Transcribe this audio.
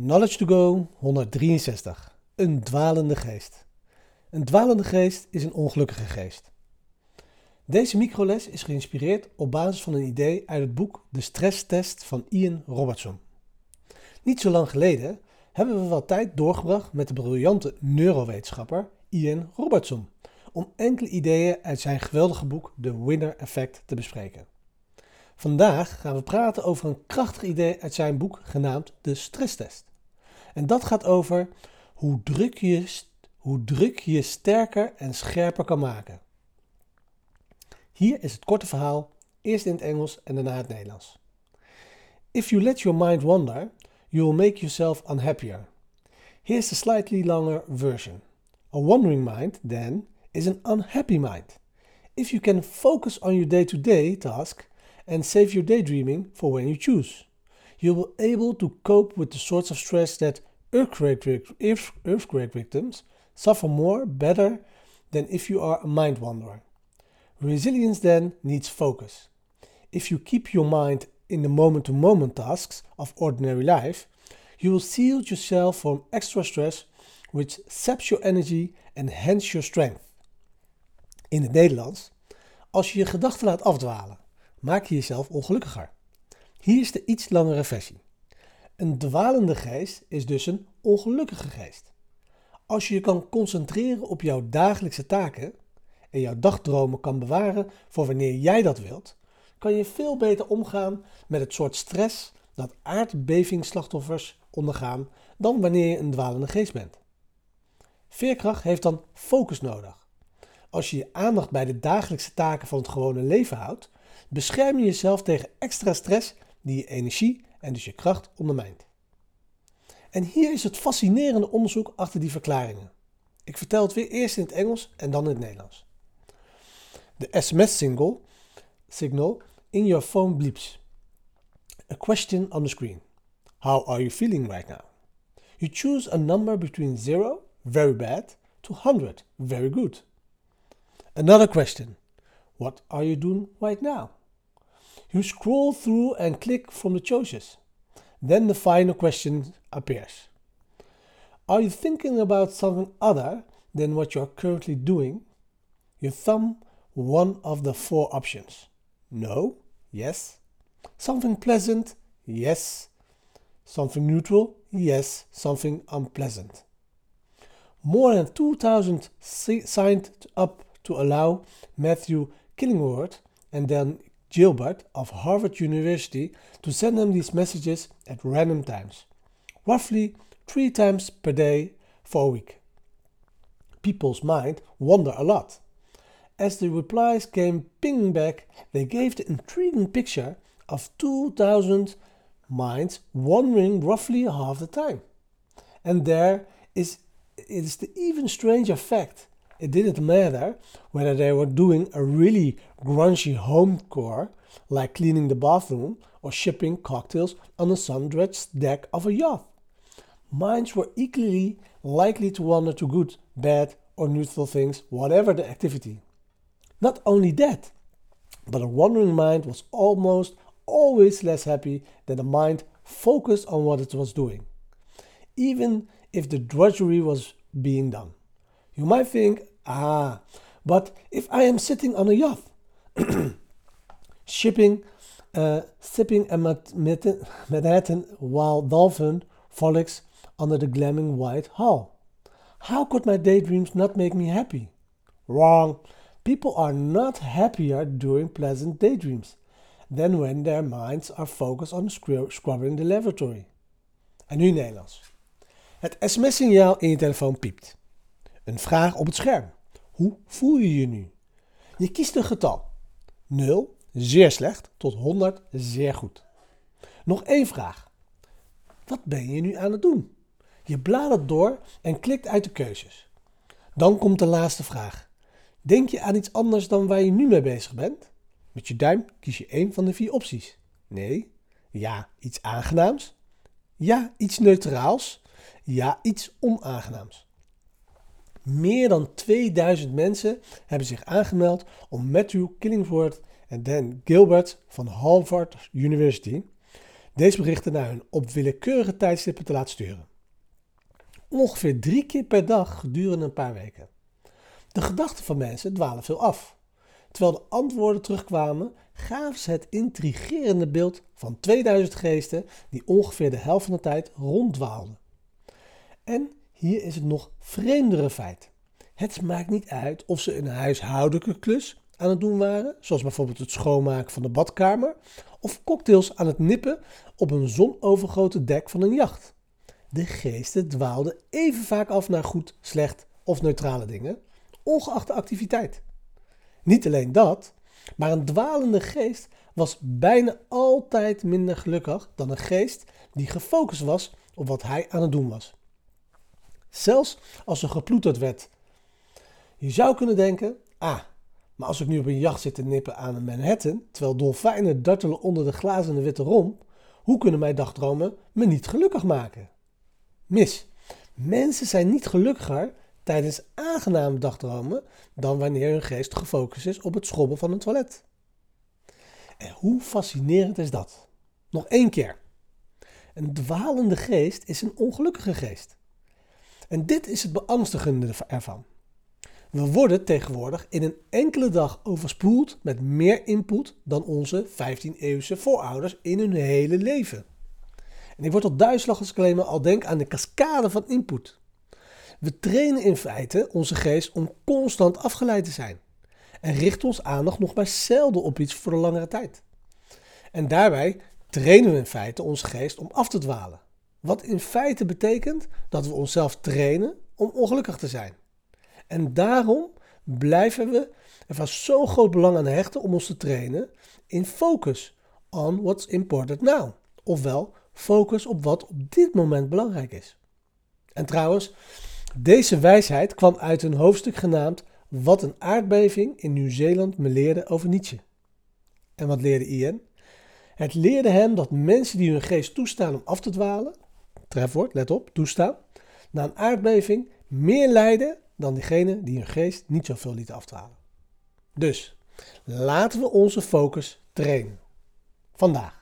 Knowledge to go 163. Een dwalende geest. Een dwalende geest is een ongelukkige geest. Deze microles is geïnspireerd op basis van een idee uit het boek De Stresstest van Ian Robertson. Niet zo lang geleden hebben we wat tijd doorgebracht met de briljante neurowetenschapper Ian Robertson om enkele ideeën uit zijn geweldige boek The Winner Effect te bespreken. Vandaag gaan we praten over een krachtig idee uit zijn boek genaamd De Stresstest. En dat gaat over hoe druk je hoe druk je sterker en scherper kan maken. Hier is het korte verhaal, eerst in het Engels en daarna het Nederlands. If you let your mind wander, you will make yourself unhappier. Here's the slightly longer version. A wandering mind, then, is an unhappy mind. If you can focus on your day to day task and save your daydreaming for when you choose, you will be able to cope with the sorts of stress that earthquake, victims suffer more better than if you are a mind wanderer. Resilience then needs focus. If you keep your mind in the moment to moment tasks of ordinary life, you will shield yourself from extra stress, which saps your energy and hence your strength. In het Nederlands, als je je gedachten laat afdwalen, maak je jezelf ongelukkiger. Hier is de iets langere versie. Een dwalende geest is dus een ongelukkige geest. Als je je kan concentreren op jouw dagelijkse taken en jouw dagdromen kan bewaren voor wanneer jij dat wilt, kan je veel beter omgaan met het soort stress dat aardbevingsslachtoffers ondergaan dan wanneer je een dwalende geest bent. Veerkracht heeft dan focus nodig. Als je je aandacht bij de dagelijkse taken van het gewone leven houdt, bescherm je jezelf tegen extra stress die je energie en dus je kracht ondermijnt. En hier is het fascinerende onderzoek achter die verklaringen. Ik vertel het weer eerst in het Engels en dan in het Nederlands. De SMS-signal signal in your phone bleeps. A question on the screen. How are you feeling right now? You choose a number between 0, very bad, to 100, very good. Another question. What are you doing right now? You scroll through and click from the choices. Then the final question appears. Are you thinking about something other than what you are currently doing? You thumb one of the four options. No, yes. Something pleasant, yes. Something neutral, yes. Something unpleasant. More than 2,000 signed up to allow Matthew Killingworth and Dan Gilbert of Harvard University to send them these messages at random times, roughly three times per day for a week. People's mind wander a lot. As the replies came pinging back, they gave the intriguing picture of 2,000 minds wandering roughly half the time. And there is, it is the even stranger fact it didn't matter whether they were doing a really grungy home core, like cleaning the bathroom or shipping cocktails on the sun-drenched deck of a yacht. Minds were equally likely to wander to good, bad, or neutral things, whatever the activity. Not only that, but a wandering mind was almost always less happy than a mind focused on what it was doing, even if the drudgery was being done. You might think, ah, but if I am sitting on a yacht, shipping, uh, sipping a Manhattan while dolphin frolics under the glamming white hull, how could my daydreams not make me happy? Wrong. People are not happier during pleasant daydreams than when their minds are focused on scrubbing the lavatory. En nu Nederlands. Het sms-signaal in je telefoon piept. Een vraag op het scherm. Hoe voel je je nu? Je kiest een getal. 0, zeer slecht, tot 100, zeer goed. Nog één vraag. Wat ben je nu aan het doen? Je bladert door en klikt uit de keuzes. Dan komt de laatste vraag. Denk je aan iets anders dan waar je nu mee bezig bent? Met je duim kies je één van de vier opties. Nee. Ja, iets aangenaams. Ja, iets neutraals. Ja, iets onaangenaams. Meer dan 2000 mensen hebben zich aangemeld om Matthew Killingworth en Dan Gilbert van Harvard University deze berichten naar hun op willekeurige tijdstippen te laten sturen. Ongeveer drie keer per dag gedurende een paar weken. De gedachten van mensen dwalen veel af. Terwijl de antwoorden terugkwamen, gaven ze het intrigerende beeld van 2000 geesten die ongeveer de helft van de tijd ronddwaalden. En hier is het nog vreemdere feit. Het maakt niet uit of ze een huishoudelijke klus aan het doen waren, zoals bijvoorbeeld het schoonmaken van de badkamer, of cocktails aan het nippen op een zonovergoten dek van een jacht. De geesten dwaalden even vaak af naar goed, slecht of neutrale dingen, ongeacht de activiteit. Niet alleen dat, maar een dwalende geest was bijna altijd minder gelukkig dan een geest die gefocust was op wat hij aan het doen was. Zelfs als er geploeterd werd. Je zou kunnen denken: ah, maar als ik nu op een jacht zit te nippen aan een Manhattan, terwijl dolfijnen dartelen onder de glazende witte romp, hoe kunnen mijn dagdromen me niet gelukkig maken? Mis. Mensen zijn niet gelukkiger tijdens aangename dagdromen dan wanneer hun geest gefocust is op het schrobben van een toilet. En hoe fascinerend is dat? Nog één keer. Een dwalende geest is een ongelukkige geest. En dit is het beangstigende ervan. We worden tegenwoordig in een enkele dag overspoeld met meer input dan onze 15-eeuwse voorouders in hun hele leven. En ik word tot duizelig als ik alleen maar al denk aan de cascade van input. We trainen in feite onze geest om constant afgeleid te zijn. En richten ons aandacht nog maar zelden op iets voor een langere tijd. En daarbij trainen we in feite onze geest om af te dwalen. Wat in feite betekent dat we onszelf trainen om ongelukkig te zijn. En daarom blijven we er van zo'n groot belang aan hechten om ons te trainen in focus on what's important now. Ofwel, focus op wat op dit moment belangrijk is. En trouwens, deze wijsheid kwam uit een hoofdstuk genaamd Wat een aardbeving in Nieuw-Zeeland me leerde over Nietzsche. En wat leerde Ian? Het leerde hem dat mensen die hun geest toestaan om af te dwalen, trefwoord, let op, toestaan, na een aardbeving meer lijden dan diegenen die hun geest niet zoveel lieten afdwalen. Dus laten we onze focus trainen. Vandaag.